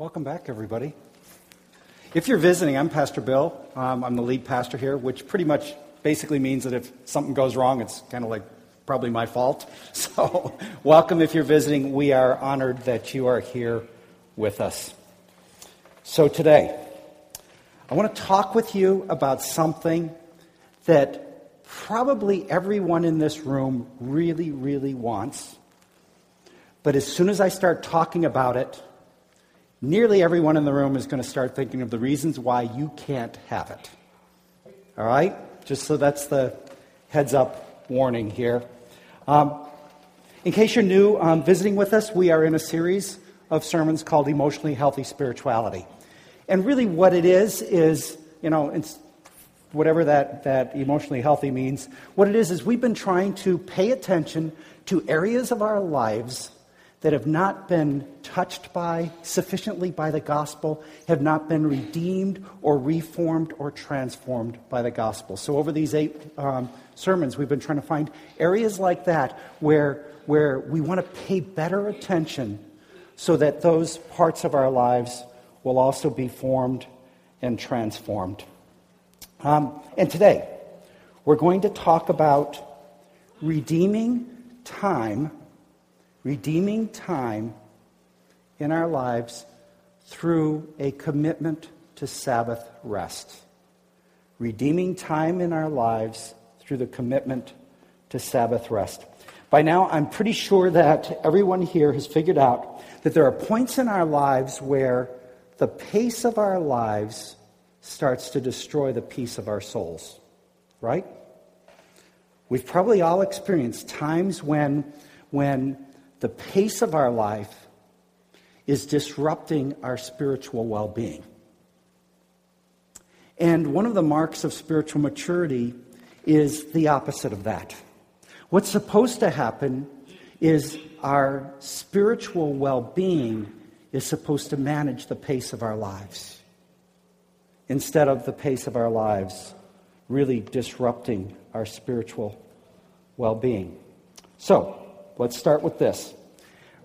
Welcome back, everybody. If you're visiting, I'm Pastor Bill. Um, I'm the lead pastor here, which pretty much basically means that if something goes wrong, it's kind of like probably my fault. So, welcome if you're visiting. We are honored that you are here with us. So, today, I want to talk with you about something that probably everyone in this room really, really wants. But as soon as I start talking about it, nearly everyone in the room is going to start thinking of the reasons why you can't have it. All right? Just so that's the heads up warning here. Um, in case you're new um, visiting with us, we are in a series of sermons called Emotionally Healthy Spirituality. And really, what it is, is, you know, it's whatever that, that emotionally healthy means, what it is, is we've been trying to pay attention to areas of our lives that have not been touched by sufficiently by the gospel, have not been redeemed or reformed or transformed by the gospel. So, over these eight um, sermons, we've been trying to find areas like that where, where we want to pay better attention so that those parts of our lives will also be formed and transformed. Um, and today, we're going to talk about redeeming time redeeming time in our lives through a commitment to Sabbath rest. Redeeming time in our lives through the commitment to Sabbath rest. By now, I'm pretty sure that everyone here has figured out that there are points in our lives where the pace of our lives starts to destroy the peace of our souls. Right? We've probably all experienced times when, when the pace of our life is disrupting our spiritual well being. And one of the marks of spiritual maturity is the opposite of that. What's supposed to happen is our spiritual well being is supposed to manage the pace of our lives instead of the pace of our lives really disrupting our spiritual well being. So, Let's start with this.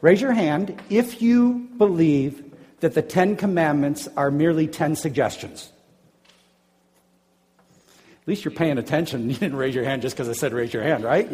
Raise your hand if you believe that the Ten Commandments are merely ten suggestions. At least you're paying attention. You didn't raise your hand just because I said raise your hand, right?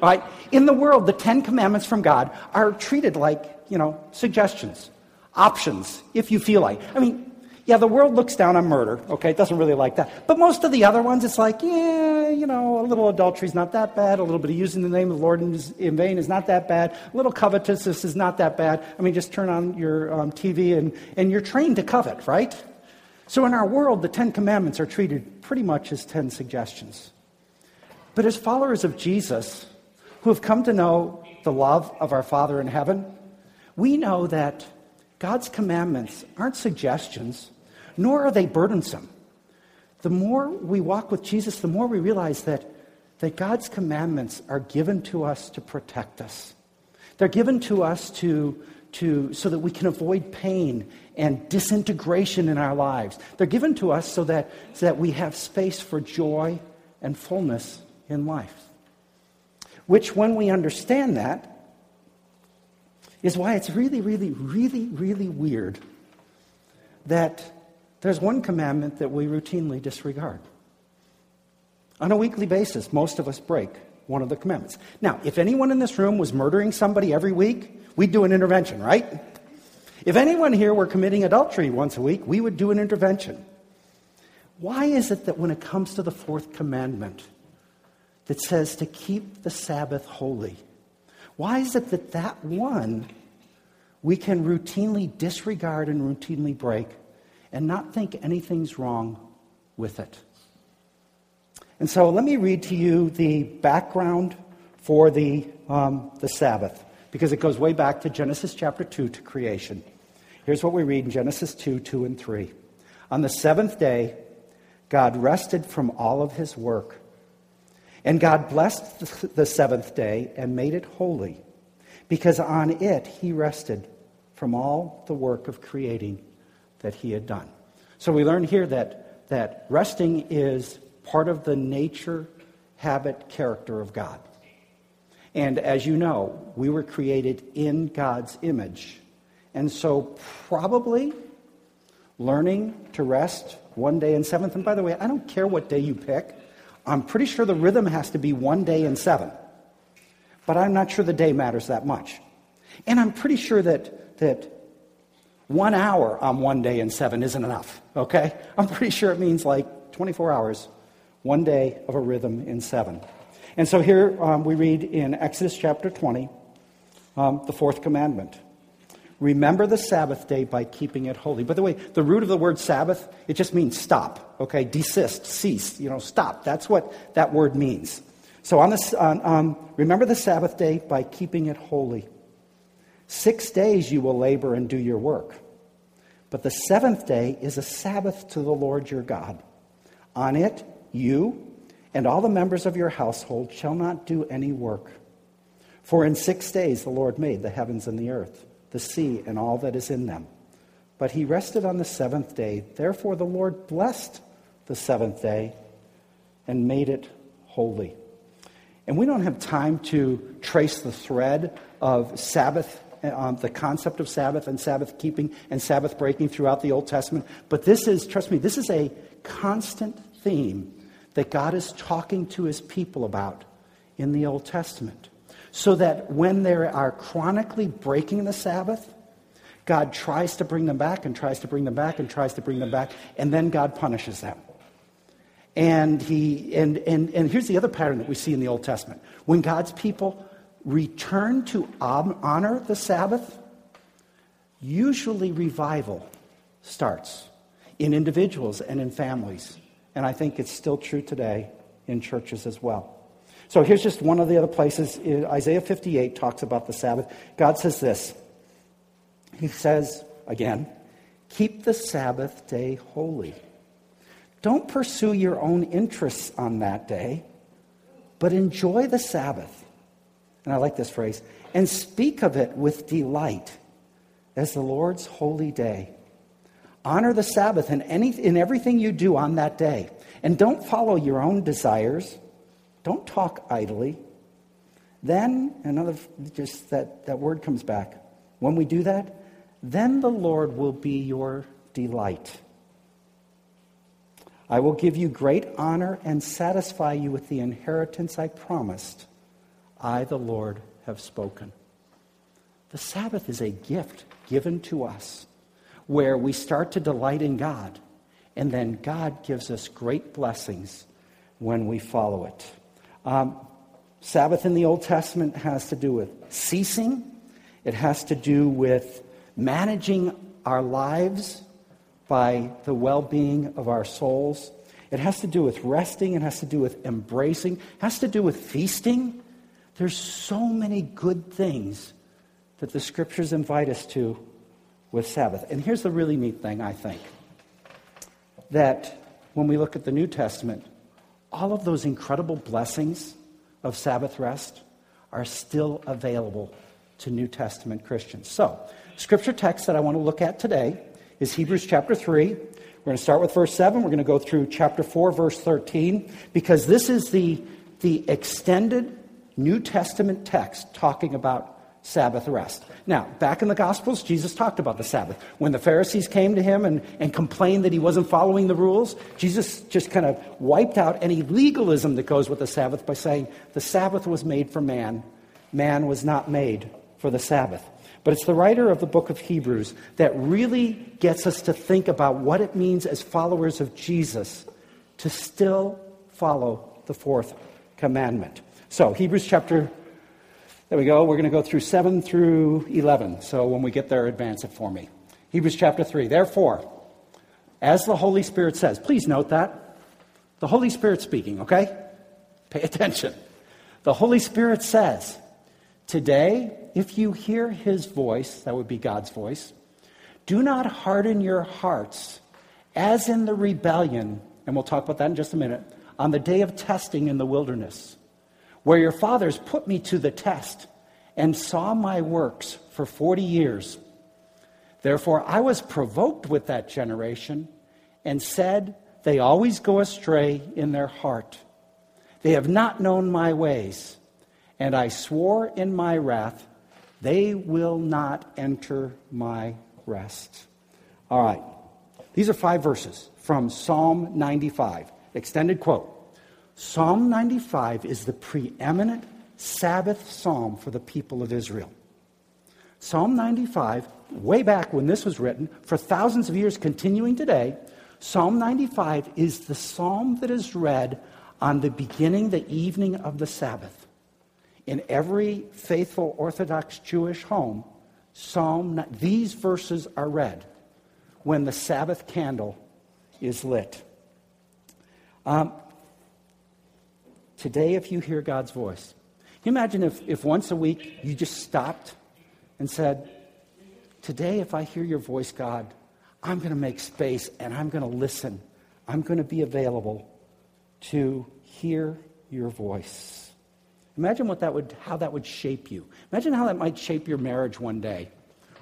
All right. In the world, the Ten Commandments from God are treated like, you know, suggestions, options, if you feel like. I mean, yeah, the world looks down on murder, okay? It doesn't really like that. But most of the other ones, it's like, yeah, you know, a little adultery is not that bad. A little bit of using the name of the Lord in vain is not that bad. A little covetousness is not that bad. I mean, just turn on your um, TV and, and you're trained to covet, right? So in our world, the Ten Commandments are treated pretty much as ten suggestions. But as followers of Jesus, who have come to know the love of our Father in heaven, we know that God's commandments aren't suggestions nor are they burdensome. The more we walk with Jesus, the more we realize that, that God's commandments are given to us to protect us. They're given to us to, to, so that we can avoid pain and disintegration in our lives. They're given to us so that, so that we have space for joy and fullness in life. Which, when we understand that, is why it's really, really, really, really weird that there's one commandment that we routinely disregard. On a weekly basis, most of us break one of the commandments. Now, if anyone in this room was murdering somebody every week, we'd do an intervention, right? If anyone here were committing adultery once a week, we would do an intervention. Why is it that when it comes to the fourth commandment that says to keep the Sabbath holy, why is it that that one we can routinely disregard and routinely break and not think anything's wrong with it. And so let me read to you the background for the, um, the Sabbath, because it goes way back to Genesis chapter 2 to creation. Here's what we read in Genesis 2 2 and 3. On the seventh day, God rested from all of his work. And God blessed the seventh day and made it holy, because on it he rested from all the work of creating that he had done. So we learn here that, that resting is part of the nature, habit, character of God. And as you know, we were created in God's image. And so, probably learning to rest one day in seventh. And by the way, I don't care what day you pick. I'm pretty sure the rhythm has to be one day in seven. But I'm not sure the day matters that much. And I'm pretty sure that, that one hour on one day in seven isn't enough, okay? I'm pretty sure it means like 24 hours, one day of a rhythm in seven. And so here um, we read in Exodus chapter 20, um, the fourth commandment. Remember the Sabbath day by keeping it holy. By the way, the root of the word Sabbath, it just means stop, okay? Desist, cease, you know, stop. That's what that word means. So on this, on, um, remember the Sabbath day by keeping it holy. Six days you will labor and do your work. But the seventh day is a Sabbath to the Lord your God. On it, you and all the members of your household shall not do any work. For in six days the Lord made the heavens and the earth, the sea, and all that is in them. But he rested on the seventh day. Therefore the Lord blessed the seventh day and made it holy. And we don't have time to trace the thread of Sabbath um, the concept of Sabbath and Sabbath keeping and Sabbath breaking throughout the Old Testament. But this is, trust me, this is a constant theme that God is talking to his people about in the Old Testament. So that when they are chronically breaking the Sabbath, God tries to bring them back and tries to bring them back and tries to bring them back, and then God punishes them. And, he, and, and, and here's the other pattern that we see in the Old Testament. When God's people return to honor the Sabbath, usually revival starts in individuals and in families. And I think it's still true today in churches as well. So here's just one of the other places. Isaiah 58 talks about the Sabbath. God says this He says, again, keep the Sabbath day holy. Don't pursue your own interests on that day, but enjoy the Sabbath and I like this phrase, and speak of it with delight as the Lord's holy day. Honor the Sabbath in, any, in everything you do on that day. And don't follow your own desires. Don't talk idly. Then, another, just that, that word comes back. When we do that, then the Lord will be your delight. I will give you great honor and satisfy you with the inheritance I promised I, the Lord, have spoken. The Sabbath is a gift given to us where we start to delight in God, and then God gives us great blessings when we follow it. Um, Sabbath in the Old Testament has to do with ceasing, it has to do with managing our lives by the well being of our souls. It has to do with resting, it has to do with embracing, it has to do with feasting. There's so many good things that the scriptures invite us to with Sabbath. And here's the really neat thing, I think that when we look at the New Testament, all of those incredible blessings of Sabbath rest are still available to New Testament Christians. So, scripture text that I want to look at today is Hebrews chapter 3. We're going to start with verse 7. We're going to go through chapter 4, verse 13, because this is the, the extended New Testament text talking about Sabbath rest. Now, back in the Gospels, Jesus talked about the Sabbath. When the Pharisees came to him and, and complained that he wasn't following the rules, Jesus just kind of wiped out any legalism that goes with the Sabbath by saying the Sabbath was made for man, man was not made for the Sabbath. But it's the writer of the book of Hebrews that really gets us to think about what it means as followers of Jesus to still follow the fourth commandment. So, Hebrews chapter, there we go. We're going to go through 7 through 11. So, when we get there, advance it for me. Hebrews chapter 3. Therefore, as the Holy Spirit says, please note that. The Holy Spirit speaking, okay? Pay attention. The Holy Spirit says, Today, if you hear his voice, that would be God's voice, do not harden your hearts as in the rebellion, and we'll talk about that in just a minute, on the day of testing in the wilderness where your fathers put me to the test and saw my works for 40 years. Therefore, I was provoked with that generation and said, They always go astray in their heart. They have not known my ways. And I swore in my wrath, They will not enter my rest. All right. These are five verses from Psalm 95. Extended quote. Psalm 95 is the preeminent Sabbath psalm for the people of Israel. Psalm 95, way back when this was written, for thousands of years continuing today, Psalm 95 is the psalm that is read on the beginning, the evening of the Sabbath. In every faithful Orthodox Jewish home, Psalm, these verses are read when the Sabbath candle is lit. Um, today, if you hear God's voice, you imagine if, if once a week you just stopped and said, Today, if I hear your voice, God, I'm going to make space and I'm going to listen. I'm going to be available to hear your voice. Imagine what that would, how that would shape you. Imagine how that might shape your marriage one day,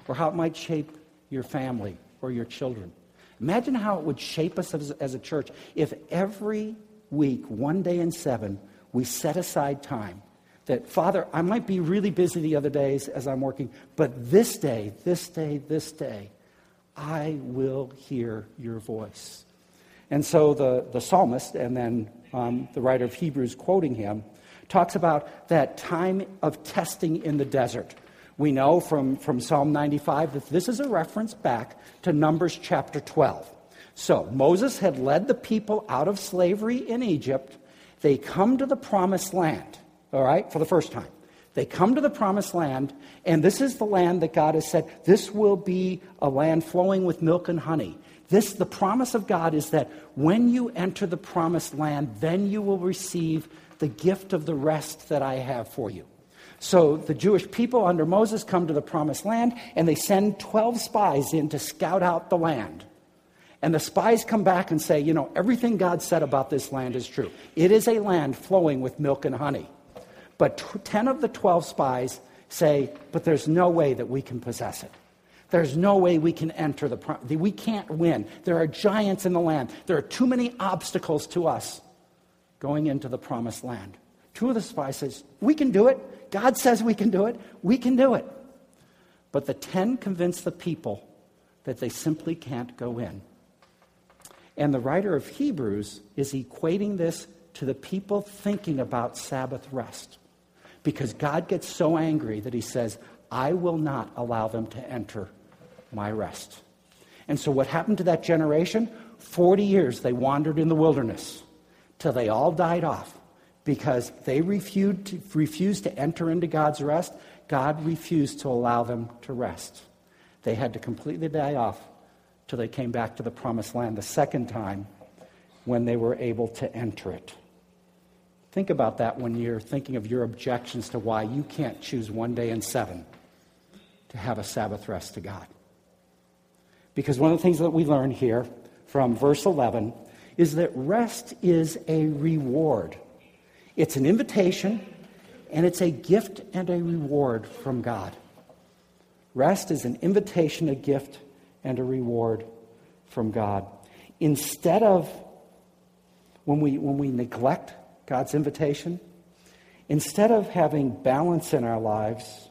or how it might shape your family or your children. Imagine how it would shape us as, as a church if every week, one day in seven, we set aside time that, Father, I might be really busy the other days as I'm working, but this day, this day, this day, I will hear your voice. And so the, the psalmist, and then um, the writer of Hebrews quoting him, talks about that time of testing in the desert. We know from, from Psalm 95 that this is a reference back to Numbers chapter 12. So Moses had led the people out of slavery in Egypt. They come to the promised land, all right, for the first time. They come to the promised land, and this is the land that God has said, this will be a land flowing with milk and honey. This, the promise of God is that when you enter the promised land, then you will receive the gift of the rest that I have for you. So the Jewish people under Moses come to the promised land and they send 12 spies in to scout out the land. And the spies come back and say, you know, everything God said about this land is true. It is a land flowing with milk and honey. But t- 10 of the 12 spies say, but there's no way that we can possess it. There's no way we can enter the, pro- we can't win. There are giants in the land. There are too many obstacles to us going into the promised land. Two of the spies says, we can do it. God says we can do it. We can do it. But the 10 convince the people that they simply can't go in. And the writer of Hebrews is equating this to the people thinking about Sabbath rest. Because God gets so angry that he says, I will not allow them to enter my rest. And so, what happened to that generation? 40 years they wandered in the wilderness till they all died off because they refused to, refused to enter into God's rest. God refused to allow them to rest. They had to completely die off till they came back to the promised land the second time when they were able to enter it. Think about that when you're thinking of your objections to why you can't choose one day in seven to have a Sabbath rest to God. Because one of the things that we learn here from verse 11 is that rest is a reward. It's an invitation and it's a gift and a reward from God. Rest is an invitation, a gift, and a reward from God. Instead of when we, when we neglect God's invitation, instead of having balance in our lives,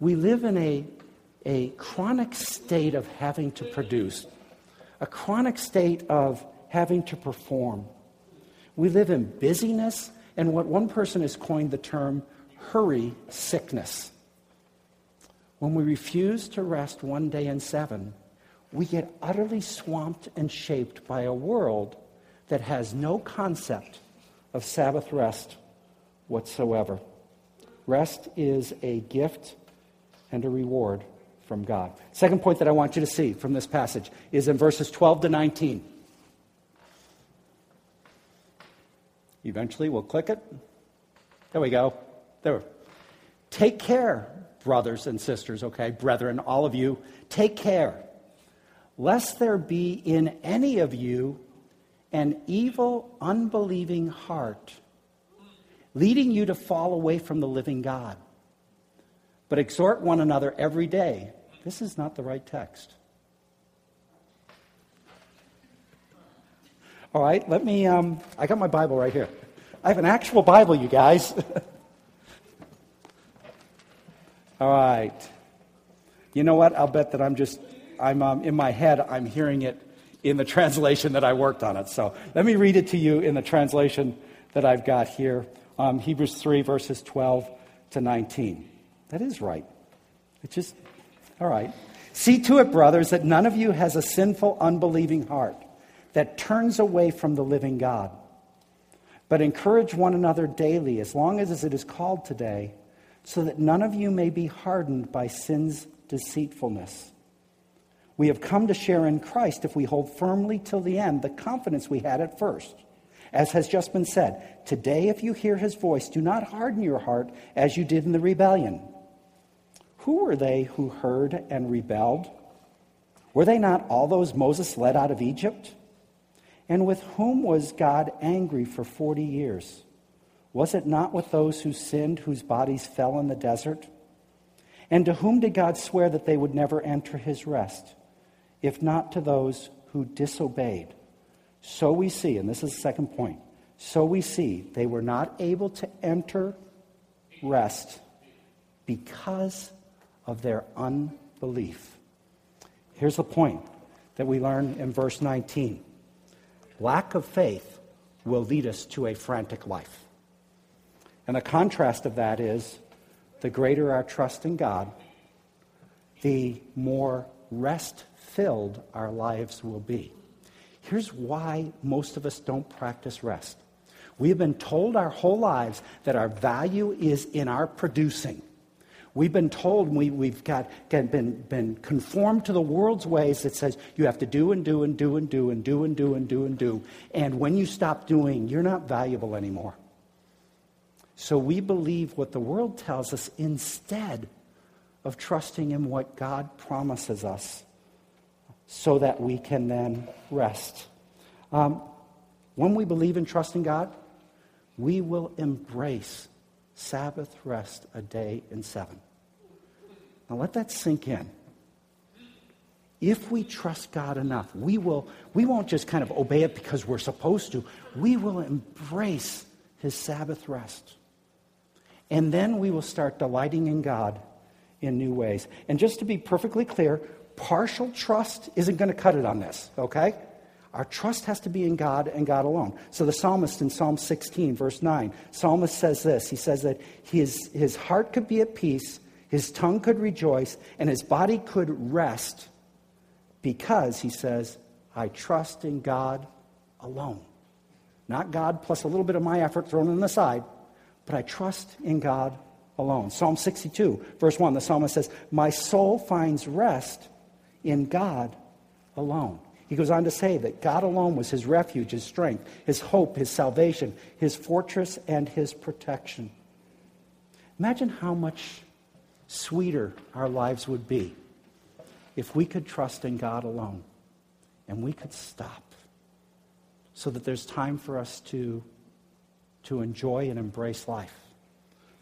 we live in a, a chronic state of having to produce, a chronic state of having to perform. We live in busyness and what one person has coined the term hurry sickness. When we refuse to rest one day in seven, we get utterly swamped and shaped by a world that has no concept of Sabbath rest whatsoever. Rest is a gift and a reward from God. Second point that I want you to see from this passage is in verses 12 to 19. Eventually, we'll click it. There we go. There. Take care, brothers and sisters, okay? Brethren, all of you, take care, lest there be in any of you an evil, unbelieving heart, leading you to fall away from the living God. But exhort one another every day. This is not the right text. All right, let me. Um, I got my Bible right here. I have an actual Bible, you guys. All right. You know what? I'll bet that I'm just, I'm um, in my head, I'm hearing it in the translation that I worked on it. So let me read it to you in the translation that I've got here um, Hebrews 3, verses 12 to 19. That is right. It just, all right. See to it, brothers, that none of you has a sinful, unbelieving heart that turns away from the living God. But encourage one another daily, as long as it is called today, so that none of you may be hardened by sin's deceitfulness. We have come to share in Christ if we hold firmly till the end the confidence we had at first. As has just been said, today, if you hear his voice, do not harden your heart as you did in the rebellion. Who were they who heard and rebelled? Were they not all those Moses led out of Egypt? And with whom was God angry for 40 years? Was it not with those who sinned, whose bodies fell in the desert? And to whom did God swear that they would never enter his rest, if not to those who disobeyed? So we see, and this is the second point, so we see they were not able to enter rest because of their unbelief. Here's the point that we learn in verse 19 lack of faith will lead us to a frantic life. And the contrast of that is the greater our trust in God, the more rest filled our lives will be. Here's why most of us don't practice rest. We have been told our whole lives that our value is in our producing. We've been told, we, we've got, been, been conformed to the world's ways that says you have to do and do and do and do and do and do and do and do. And when you stop doing, you're not valuable anymore. So we believe what the world tells us instead of trusting in what God promises us so that we can then rest. Um, when we believe in God, we will embrace Sabbath rest a day in seven. Now let that sink in. If we trust God enough, we, will, we won't just kind of obey it because we're supposed to. We will embrace his Sabbath rest. And then we will start delighting in God in new ways. And just to be perfectly clear, partial trust isn't going to cut it on this, okay? Our trust has to be in God and God alone. So the psalmist in Psalm 16, verse 9, psalmist says this. He says that his, his heart could be at peace, his tongue could rejoice, and his body could rest because, he says, I trust in God alone. Not God plus a little bit of my effort thrown on the side, but I trust in God alone. Psalm 62, verse 1, the psalmist says, My soul finds rest in God alone. He goes on to say that God alone was his refuge, his strength, his hope, his salvation, his fortress, and his protection. Imagine how much sweeter our lives would be if we could trust in God alone and we could stop so that there's time for us to, to enjoy and embrace life.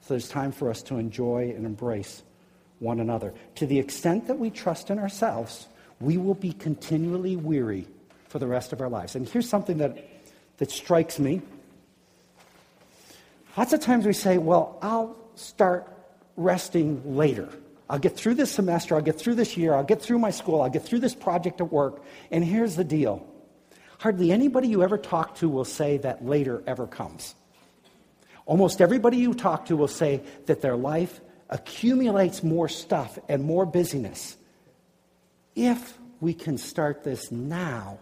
So there's time for us to enjoy and embrace one another. To the extent that we trust in ourselves, we will be continually weary for the rest of our lives. And here's something that, that strikes me. Lots of times we say, well, I'll start resting later. I'll get through this semester, I'll get through this year, I'll get through my school, I'll get through this project at work. And here's the deal hardly anybody you ever talk to will say that later ever comes. Almost everybody you talk to will say that their life accumulates more stuff and more busyness. If we can start this now,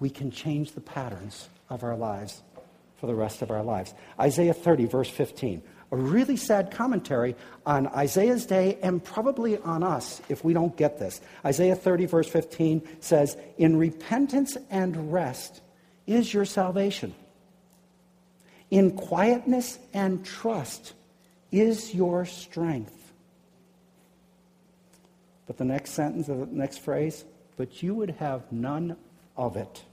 we can change the patterns of our lives for the rest of our lives. Isaiah 30, verse 15. A really sad commentary on Isaiah's day and probably on us if we don't get this. Isaiah 30, verse 15 says, In repentance and rest is your salvation. In quietness and trust is your strength. But the next sentence, the next phrase, but you would have none of it.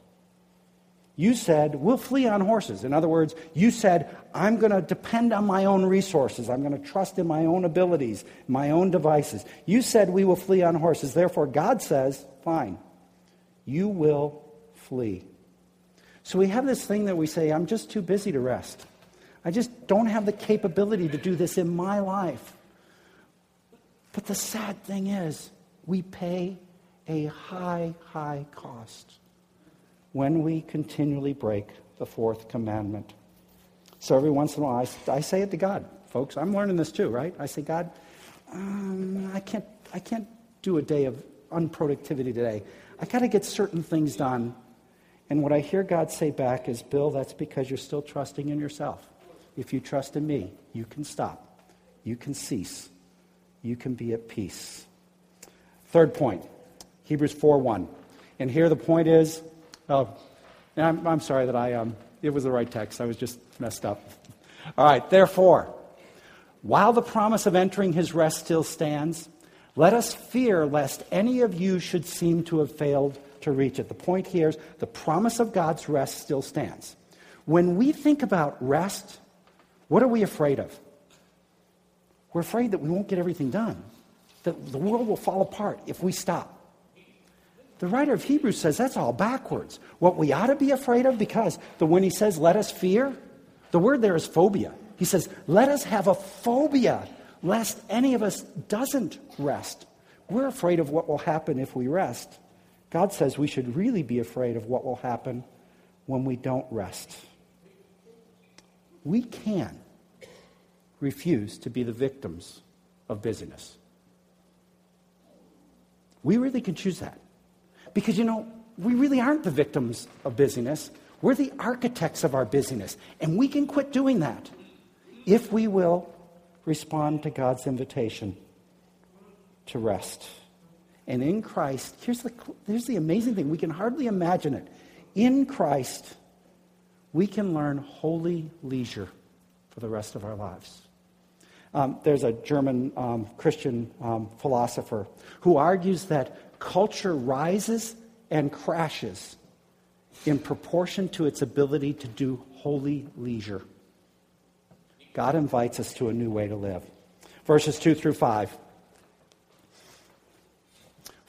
You said, we'll flee on horses. In other words, you said, I'm going to depend on my own resources. I'm going to trust in my own abilities, my own devices. You said, we will flee on horses. Therefore, God says, fine, you will flee. So we have this thing that we say, I'm just too busy to rest. I just don't have the capability to do this in my life. But the sad thing is, we pay a high, high cost when we continually break the fourth commandment. So every once in a while, I, I say it to God, folks. I'm learning this too, right? I say, God, um, I, can't, I can't do a day of unproductivity today. I got to get certain things done. And what I hear God say back is, Bill, that's because you're still trusting in yourself. If you trust in me, you can stop, you can cease, you can be at peace. Third point, Hebrews 4 1. And here the point is, oh, I'm, I'm sorry that I, um, it was the right text. I was just messed up. All right, therefore, while the promise of entering his rest still stands, let us fear lest any of you should seem to have failed to reach it. The point here is the promise of God's rest still stands. When we think about rest, what are we afraid of? We're afraid that we won't get everything done, that the world will fall apart if we stop. The writer of Hebrews says that's all backwards. What we ought to be afraid of, because the, when he says, let us fear, the word there is phobia. He says, let us have a phobia lest any of us doesn't rest. We're afraid of what will happen if we rest. God says we should really be afraid of what will happen when we don't rest. We can refuse to be the victims of busyness. We really can choose that. Because, you know, we really aren't the victims of busyness. We're the architects of our busyness. And we can quit doing that if we will respond to God's invitation to rest. And in Christ, here's the, here's the amazing thing we can hardly imagine it. In Christ, we can learn holy leisure for the rest of our lives. Um, there's a German um, Christian um, philosopher who argues that culture rises and crashes in proportion to its ability to do holy leisure. God invites us to a new way to live. Verses 2 through 5.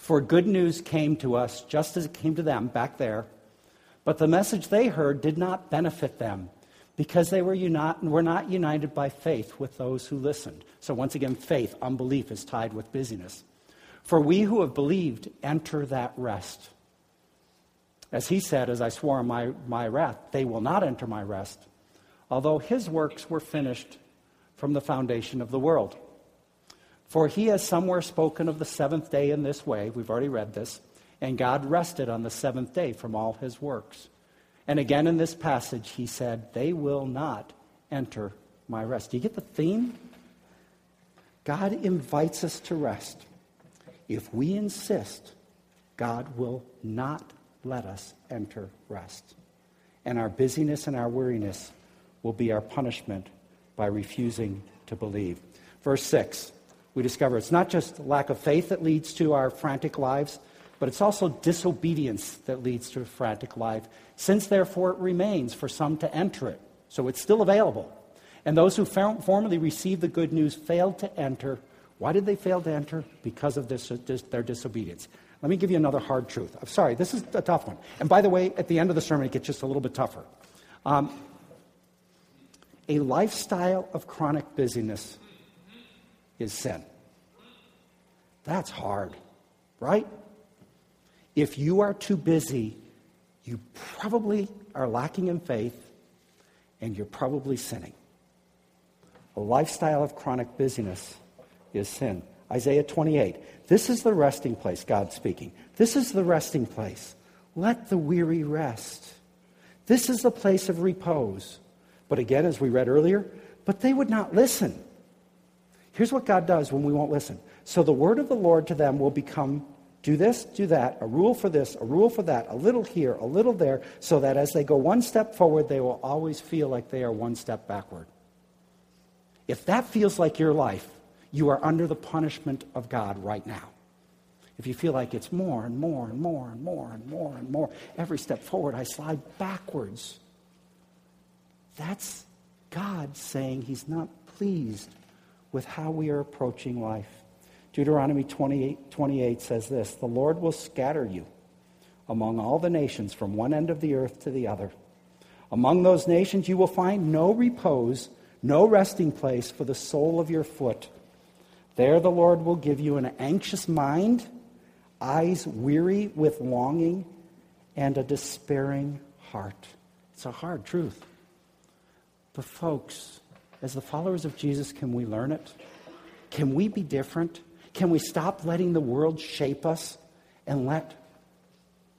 For good news came to us just as it came to them back there, but the message they heard did not benefit them because they were, uni- were not united by faith with those who listened. So, once again, faith, unbelief, is tied with busyness. For we who have believed enter that rest. As he said, as I swore in my, my wrath, they will not enter my rest, although his works were finished from the foundation of the world. For he has somewhere spoken of the seventh day in this way. We've already read this. And God rested on the seventh day from all his works. And again in this passage, he said, They will not enter my rest. Do you get the theme? God invites us to rest. If we insist, God will not let us enter rest. And our busyness and our weariness will be our punishment by refusing to believe. Verse 6 we discover it's not just lack of faith that leads to our frantic lives, but it's also disobedience that leads to a frantic life. Since, therefore, it remains for some to enter it. So it's still available. And those who formerly received the good news failed to enter. Why did they fail to enter? Because of this, their disobedience. Let me give you another hard truth. I'm sorry, this is a tough one. And by the way, at the end of the sermon, it gets just a little bit tougher. Um, a lifestyle of chronic busyness is sin. That's hard, right? If you are too busy, you probably are lacking in faith and you're probably sinning. A lifestyle of chronic busyness is sin. Isaiah 28. This is the resting place, God speaking. This is the resting place. Let the weary rest. This is the place of repose. But again, as we read earlier, but they would not listen. Here's what God does when we won't listen. So the word of the Lord to them will become do this, do that, a rule for this, a rule for that, a little here, a little there, so that as they go one step forward, they will always feel like they are one step backward. If that feels like your life, you are under the punishment of God right now. If you feel like it's more and more and more and more and more and more, every step forward, I slide backwards. That's God saying He's not pleased with how we are approaching life. Deuteronomy 28, 28 says this The Lord will scatter you among all the nations from one end of the earth to the other. Among those nations you will find no repose, no resting place for the sole of your foot. There the Lord will give you an anxious mind, eyes weary with longing, and a despairing heart. It's a hard truth. But, folks, as the followers of Jesus, can we learn it? Can we be different? Can we stop letting the world shape us and let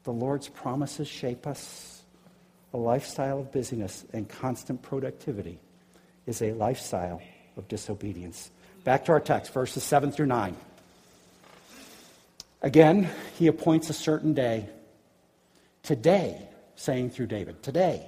the Lord's promises shape us? A lifestyle of busyness and constant productivity is a lifestyle of disobedience. Back to our text, verses 7 through 9. Again, he appoints a certain day. Today, saying through David, today,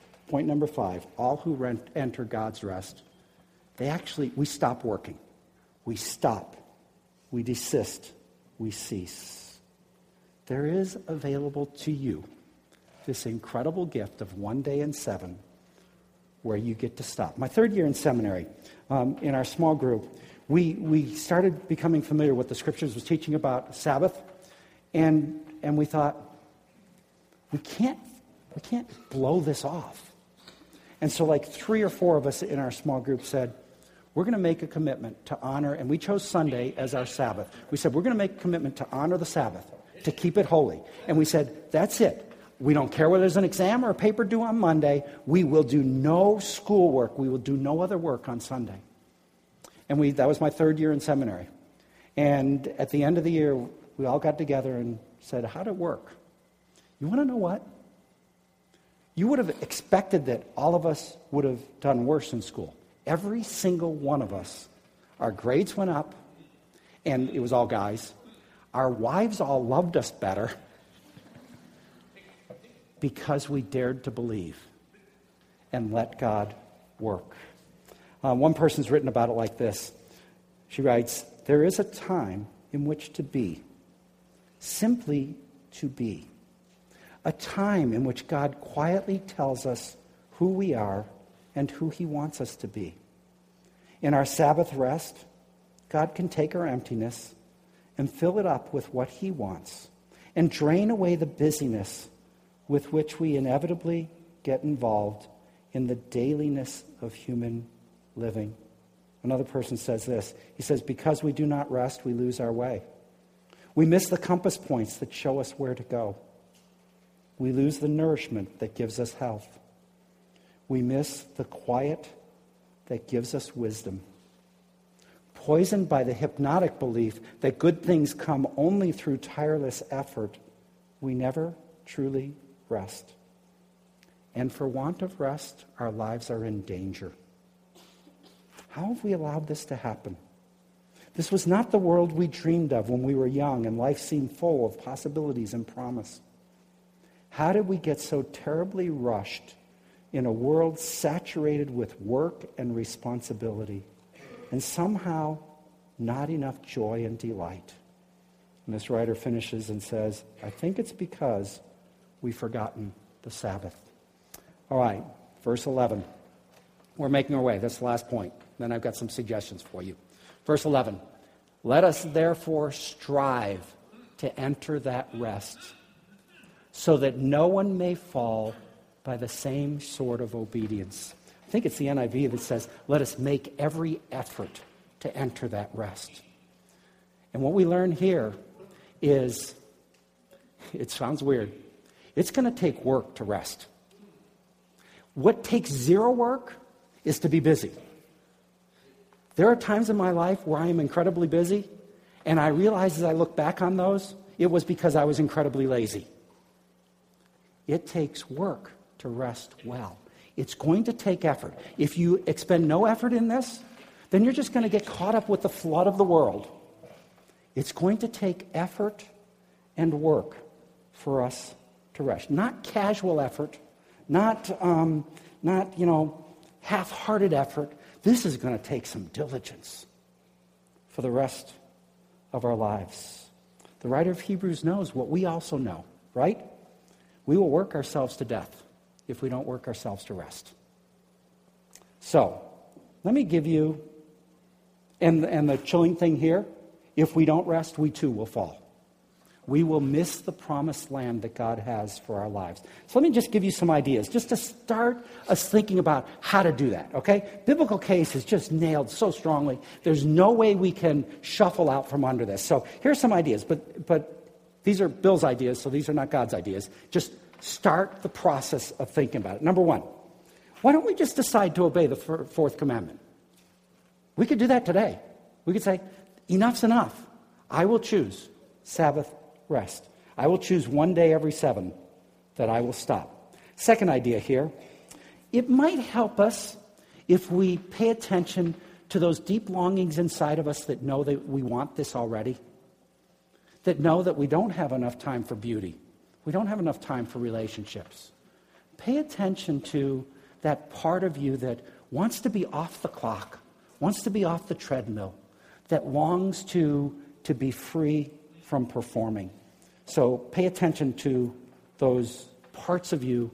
Point number five all who rent, enter God's rest, they actually, we stop working. We stop. We desist. We cease. There is available to you this incredible gift of one day in seven where you get to stop. My third year in seminary, um, in our small group, we, we started becoming familiar with the scriptures was teaching about Sabbath, and, and we thought, we can't, we can't blow this off. And so, like three or four of us in our small group said, we're going to make a commitment to honor, and we chose Sunday as our Sabbath. We said, we're going to make a commitment to honor the Sabbath, to keep it holy. And we said, that's it. We don't care whether there's an exam or a paper due on Monday. We will do no schoolwork. We will do no other work on Sunday. And we, that was my third year in seminary. And at the end of the year, we all got together and said, How'd it work? You want to know what? You would have expected that all of us would have done worse in school. Every single one of us. Our grades went up, and it was all guys. Our wives all loved us better because we dared to believe and let God work. Uh, one person's written about it like this. She writes, There is a time in which to be, simply to be. A time in which God quietly tells us who we are and who He wants us to be. In our Sabbath rest, God can take our emptiness and fill it up with what He wants and drain away the busyness with which we inevitably get involved in the dailiness of human living. Another person says this He says, Because we do not rest, we lose our way. We miss the compass points that show us where to go. We lose the nourishment that gives us health. We miss the quiet that gives us wisdom. Poisoned by the hypnotic belief that good things come only through tireless effort, we never truly rest. And for want of rest, our lives are in danger. How have we allowed this to happen? This was not the world we dreamed of when we were young and life seemed full of possibilities and promise. How did we get so terribly rushed in a world saturated with work and responsibility and somehow not enough joy and delight? And this writer finishes and says, I think it's because we've forgotten the Sabbath. All right, verse 11. We're making our way. That's the last point. Then I've got some suggestions for you. Verse 11. Let us therefore strive to enter that rest, so that no one may fall by the same sort of obedience. I think it's the NIV that says, Let us make every effort to enter that rest. And what we learn here is it sounds weird, it's going to take work to rest. What takes zero work is to be busy. There are times in my life where I am incredibly busy, and I realize as I look back on those, it was because I was incredibly lazy. It takes work to rest well. It's going to take effort. If you expend no effort in this, then you're just going to get caught up with the flood of the world. It's going to take effort and work for us to rest. Not casual effort, not, um, not you know, half hearted effort. This is going to take some diligence for the rest of our lives. The writer of Hebrews knows what we also know, right? We will work ourselves to death if we don't work ourselves to rest. So, let me give you, and, and the chilling thing here if we don't rest, we too will fall we will miss the promised land that God has for our lives. So let me just give you some ideas, just to start us thinking about how to do that, okay? Biblical case is just nailed so strongly. There's no way we can shuffle out from under this. So here's some ideas, but, but these are Bill's ideas, so these are not God's ideas. Just start the process of thinking about it. Number one, why don't we just decide to obey the fourth commandment? We could do that today. We could say, enough's enough. I will choose Sabbath rest. I will choose one day every seven that I will stop. Second idea here it might help us if we pay attention to those deep longings inside of us that know that we want this already, that know that we don't have enough time for beauty, we don't have enough time for relationships. Pay attention to that part of you that wants to be off the clock, wants to be off the treadmill, that longs to, to be free from performing. So pay attention to those parts of you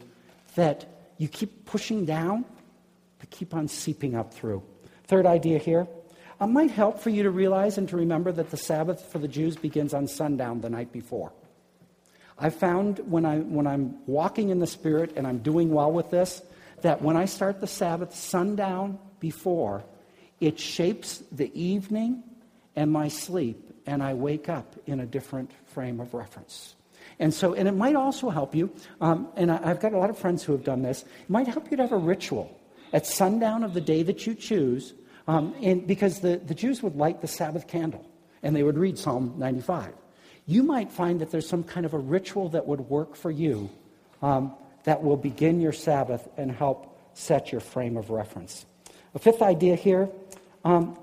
that you keep pushing down, but keep on seeping up through. Third idea here it might help for you to realize and to remember that the Sabbath for the Jews begins on sundown the night before. I found when, I, when I'm walking in the Spirit and I'm doing well with this, that when I start the Sabbath sundown before, it shapes the evening and my sleep and I wake up in a different frame of reference. And so, and it might also help you, um, and I, I've got a lot of friends who have done this, it might help you to have a ritual at sundown of the day that you choose, um, and because the, the Jews would light the Sabbath candle and they would read Psalm 95. You might find that there's some kind of a ritual that would work for you um, that will begin your Sabbath and help set your frame of reference. A fifth idea here um,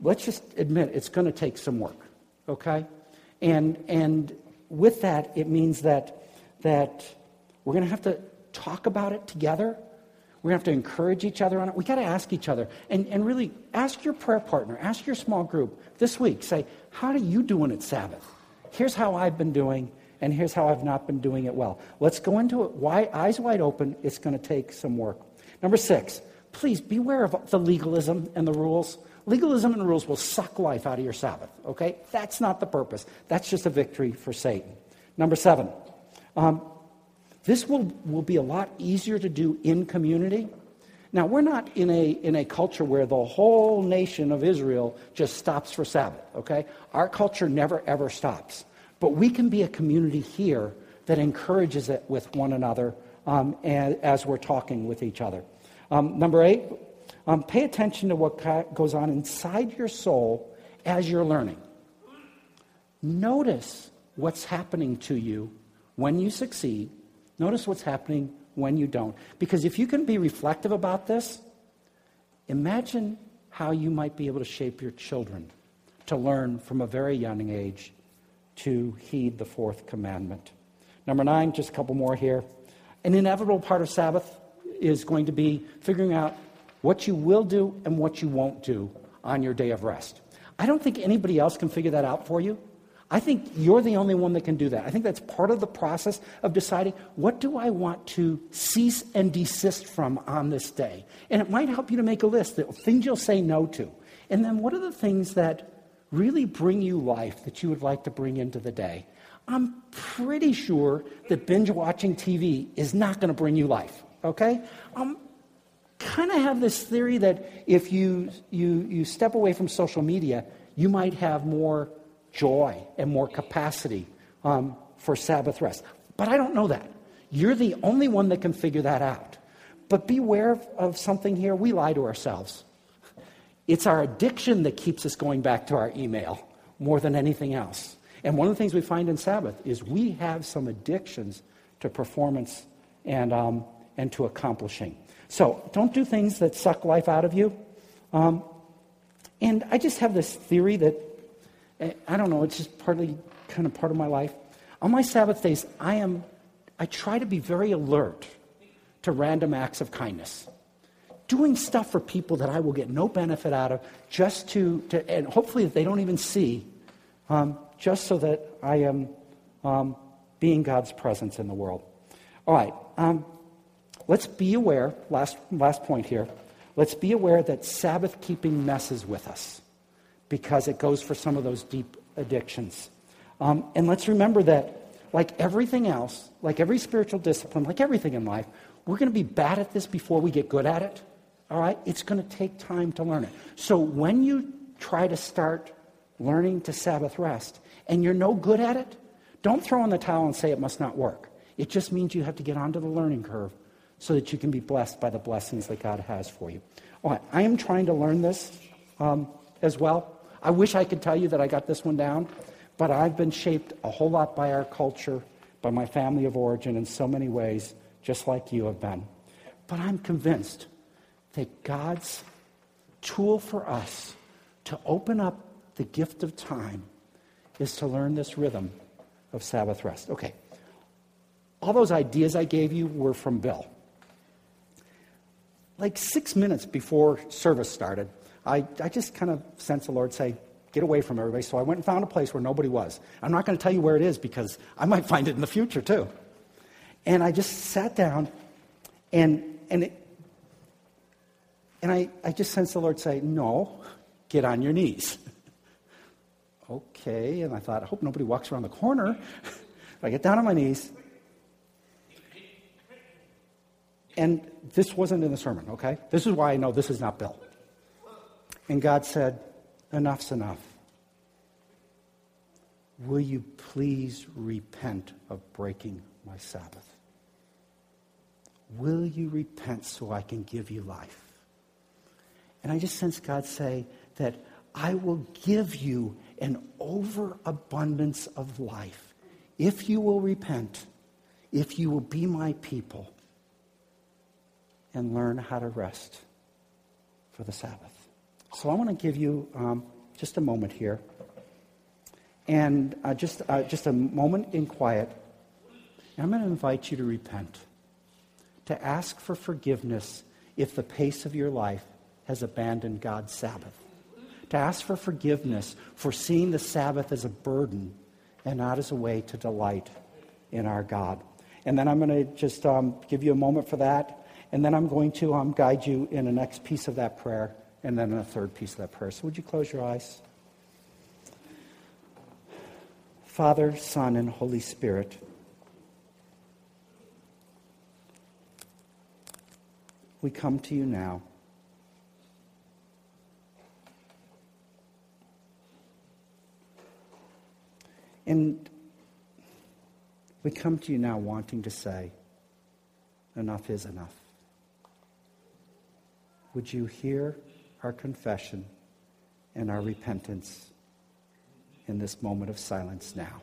let's just admit it's going to take some work, okay? And, and with that, it means that, that we're going to have to talk about it together. To have to encourage each other on it. we got to ask each other. And, and really, ask your prayer partner, ask your small group this week. Say, how are you doing at Sabbath? Here's how I've been doing, and here's how I've not been doing it well. Let's go into it wide, eyes wide open. It's going to take some work. Number six, please beware of the legalism and the rules. Legalism and rules will suck life out of your Sabbath, okay? That's not the purpose. That's just a victory for Satan. Number seven, um, this will, will be a lot easier to do in community. Now, we're not in a, in a culture where the whole nation of Israel just stops for Sabbath, okay? Our culture never, ever stops. But we can be a community here that encourages it with one another um, as, as, we're talking with each other. Um, number eight, um, pay attention to what goes on inside your soul as you're learning. Notice what's happening to you when you succeed. Notice what's happening when you don't. Because if you can be reflective about this, imagine how you might be able to shape your children to learn from a very young age to heed the fourth commandment. Number nine, just a couple more here. An inevitable part of Sabbath is going to be figuring out what you will do and what you won't do on your day of rest. I don't think anybody else can figure that out for you. I think you're the only one that can do that. I think that's part of the process of deciding what do I want to cease and desist from on this day. And it might help you to make a list of things you'll say no to. And then what are the things that really bring you life that you would like to bring into the day? I'm pretty sure that binge watching TV is not going to bring you life, okay? Um, kind of have this theory that if you, you, you step away from social media, you might have more joy and more capacity um, for Sabbath rest. But I don't know that. You're the only one that can figure that out. But beware of, of something here. We lie to ourselves. It's our addiction that keeps us going back to our email more than anything else. And one of the things we find in Sabbath is we have some addictions to performance and, um, and to accomplishing. So don't do things that suck life out of you. Um, and I just have this theory that, I don't know, it's just partly kind of part of my life. On my Sabbath days, I am, I try to be very alert to random acts of kindness. Doing stuff for people that I will get no benefit out of, just to, to and hopefully that they don't even see, um, just so that I am um, being God's presence in the world. All right, um, let's be aware, last, last point here, let's be aware that Sabbath keeping messes with us because it goes for some of those deep addictions. Um, and let's remember that, like everything else, like every spiritual discipline, like everything in life, we're going to be bad at this before we get good at it. All right? It's going to take time to learn it. So when you try to start learning to Sabbath rest and you're no good at it, don't throw in the towel and say it must not work. It just means you have to get onto the learning curve so that you can be blessed by the blessings that God has for you. All right, I am trying to learn this um, as well. I wish I could tell you that I got this one down, but I've been shaped a whole lot by our culture, by my family of origin in so many ways, just like you have been. But I'm convinced that God's tool for us to open up the gift of time is to learn this rhythm of Sabbath rest. Okay. All those ideas I gave you were from Bill. Like six minutes before service started, I, I just kind of sensed the Lord say, get away from everybody. So I went and found a place where nobody was. I'm not going to tell you where it is because I might find it in the future too. And I just sat down and, and, it, and I, I just sensed the Lord say, no, get on your knees. okay. And I thought, I hope nobody walks around the corner. I get down on my knees. And this wasn't in the sermon, okay? This is why I know this is not Bill. And God said, Enough's enough. Will you please repent of breaking my Sabbath? Will you repent so I can give you life? And I just sense God say that I will give you an overabundance of life if you will repent, if you will be my people and learn how to rest for the Sabbath. So I want to give you um, just a moment here, and uh, just uh, just a moment in quiet. And I'm going to invite you to repent, to ask for forgiveness if the pace of your life has abandoned God's Sabbath, to ask for forgiveness for seeing the Sabbath as a burden and not as a way to delight in our God. And then I'm going to just um, give you a moment for that. And then I'm going to um, guide you in the next piece of that prayer and then a third piece of that prayer. So would you close your eyes? Father, Son, and Holy Spirit, we come to you now. And we come to you now wanting to say, enough is enough. Would you hear our confession and our repentance in this moment of silence now.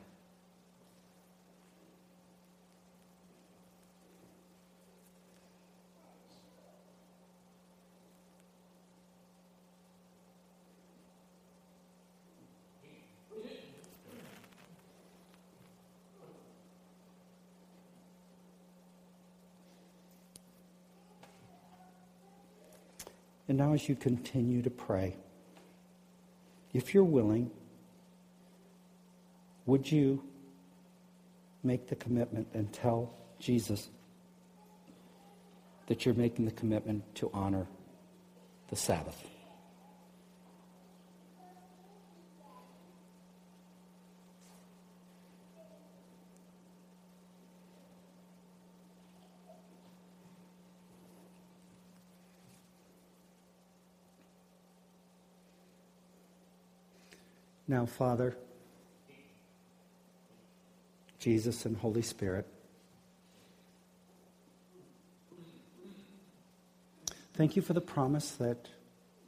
And now, as you continue to pray, if you're willing, would you make the commitment and tell Jesus that you're making the commitment to honor the Sabbath? Now, Father, Jesus, and Holy Spirit, thank you for the promise that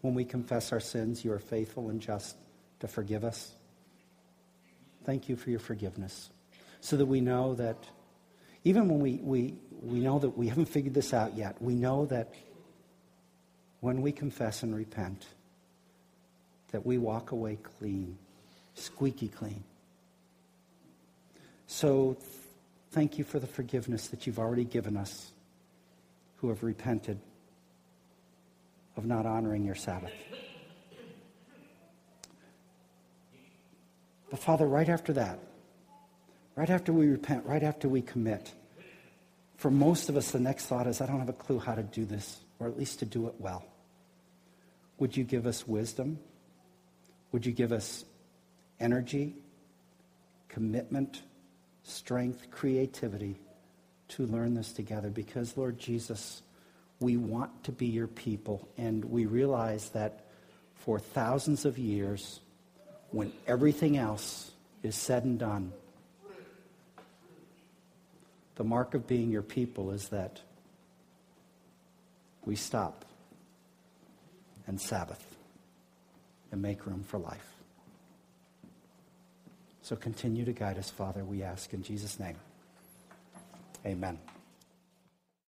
when we confess our sins, you are faithful and just to forgive us. Thank you for your forgiveness so that we know that even when we, we, we know that we haven't figured this out yet, we know that when we confess and repent, that we walk away clean squeaky clean. So thank you for the forgiveness that you've already given us who have repented of not honoring your Sabbath. But Father, right after that, right after we repent, right after we commit, for most of us, the next thought is, I don't have a clue how to do this, or at least to do it well. Would you give us wisdom? Would you give us energy, commitment, strength, creativity to learn this together? Because, Lord Jesus, we want to be your people, and we realize that for thousands of years, when everything else is said and done, the mark of being your people is that we stop and Sabbath and make room for life. So continue to guide us, Father, we ask in Jesus' name. Amen.